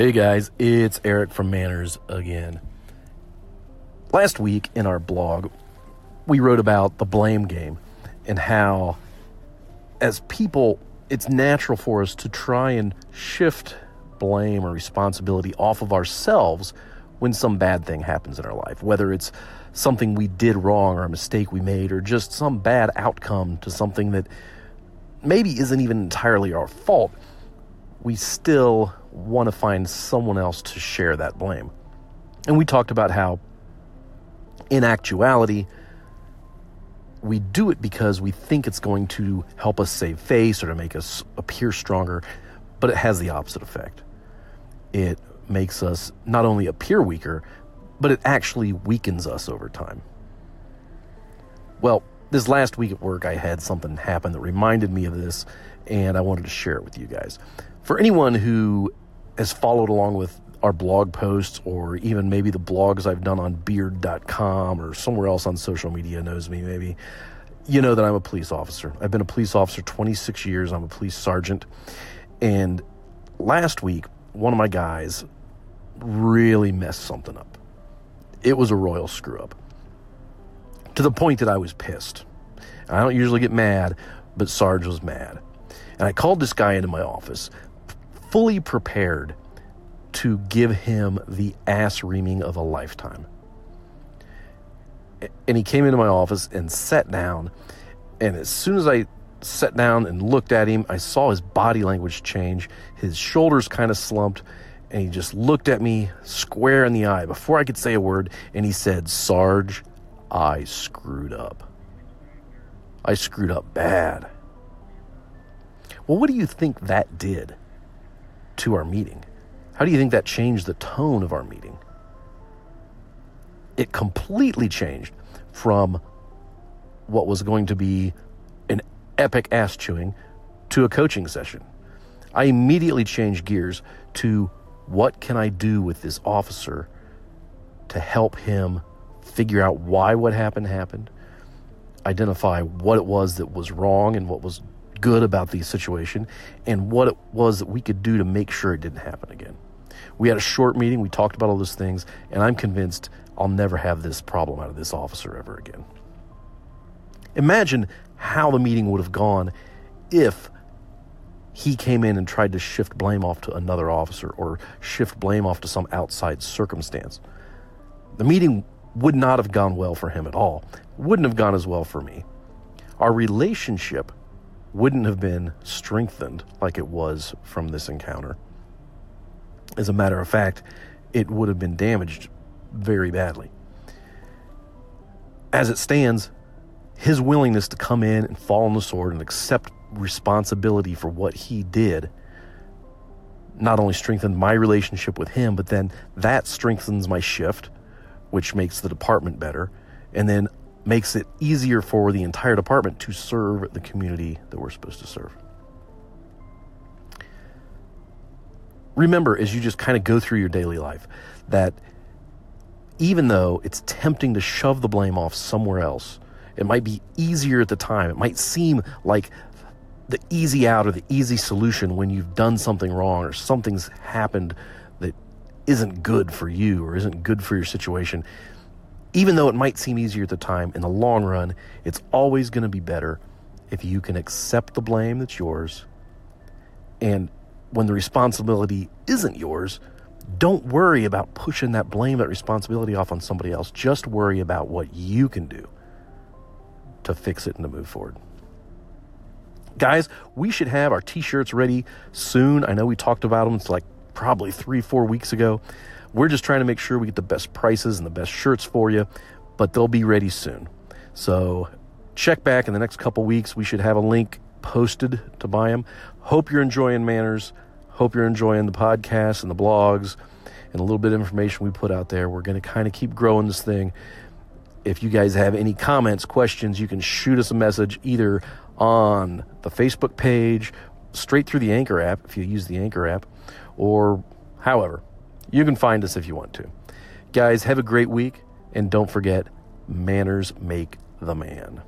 Hey guys, it's Eric from Manners again. Last week in our blog, we wrote about the blame game and how, as people, it's natural for us to try and shift blame or responsibility off of ourselves when some bad thing happens in our life, whether it's something we did wrong or a mistake we made or just some bad outcome to something that maybe isn't even entirely our fault, we still want to find someone else to share that blame. And we talked about how, in actuality, we do it because we think it's going to help us save face or to make us appear stronger, but it has the opposite effect. It makes us not only appear weaker, but it actually weakens us over time. Well, this last week at work, I had something happen that reminded me of this, and I wanted to share it with you guys. For anyone who has followed along with our blog posts or even maybe the blogs I've done on beard.com or somewhere else on social media knows me, maybe, you know that I'm a police officer. I've been a police officer 26 years, I'm a police sergeant. And last week, one of my guys really messed something up. It was a royal screw up to the point that I was pissed. I don't usually get mad, but Sarge was mad. And I called this guy into my office, fully prepared to give him the ass reaming of a lifetime. And he came into my office and sat down. And as soon as I sat down and looked at him, I saw his body language change. His shoulders kind of slumped, and he just looked at me square in the eye before I could say a word. And he said, Sarge, I screwed up. I screwed up bad. Well, what do you think that did to our meeting? How do you think that changed the tone of our meeting? It completely changed from what was going to be an epic ass chewing to a coaching session. I immediately changed gears to what can I do with this officer to help him figure out why what happened happened, identify what it was that was wrong and what was good about the situation, and what it was that we could do to make sure it didn't happen again. We had a short meeting, we talked about all those things, and I'm convinced I'll never have this problem out of this officer ever again. Imagine how the meeting would have gone if he came in and tried to shift blame off to another officer or shift blame off to some outside circumstance. The meeting would not have gone well for him at all, wouldn't have gone as well for me. Our relationship wouldn't have been strengthened like it was from this encounter. As a matter of fact, it would have been damaged very badly. As it stands, his willingness to come in and fall on the sword and accept responsibility for what he did not only strengthened my relationship with him, but then that strengthens my shift, which makes the department better, and then makes it easier for the entire department to serve the community that we're supposed to serve. Remember, as you just kind of go through your daily life, that even though it's tempting to shove the blame off somewhere else, it might be easier at the time. It might seem like the easy out or the easy solution when you've done something wrong or something's happened that isn't good for you or isn't good for your situation. Even though it might seem easier at the time, in the long run, it's always going to be better if you can accept the blame that's yours. And when the responsibility isn't yours, don't worry about pushing that blame, that responsibility off on somebody else. Just worry about what you can do to fix it and to move forward. Guys, we should have our t shirts ready soon. I know we talked about them. It's like probably three, four weeks ago. We're just trying to make sure we get the best prices and the best shirts for you, but they'll be ready soon. So check back in the next couple weeks. We should have a link posted to buy them. Hope you're enjoying Manners. Hope you're enjoying the podcast and the blogs and a little bit of information we put out there. We're going to kind of keep growing this thing. If you guys have any comments, questions, you can shoot us a message either on the Facebook page, straight through the Anchor app if you use the Anchor app, or however. You can find us if you want to. Guys, have a great week, and don't forget manners make the man.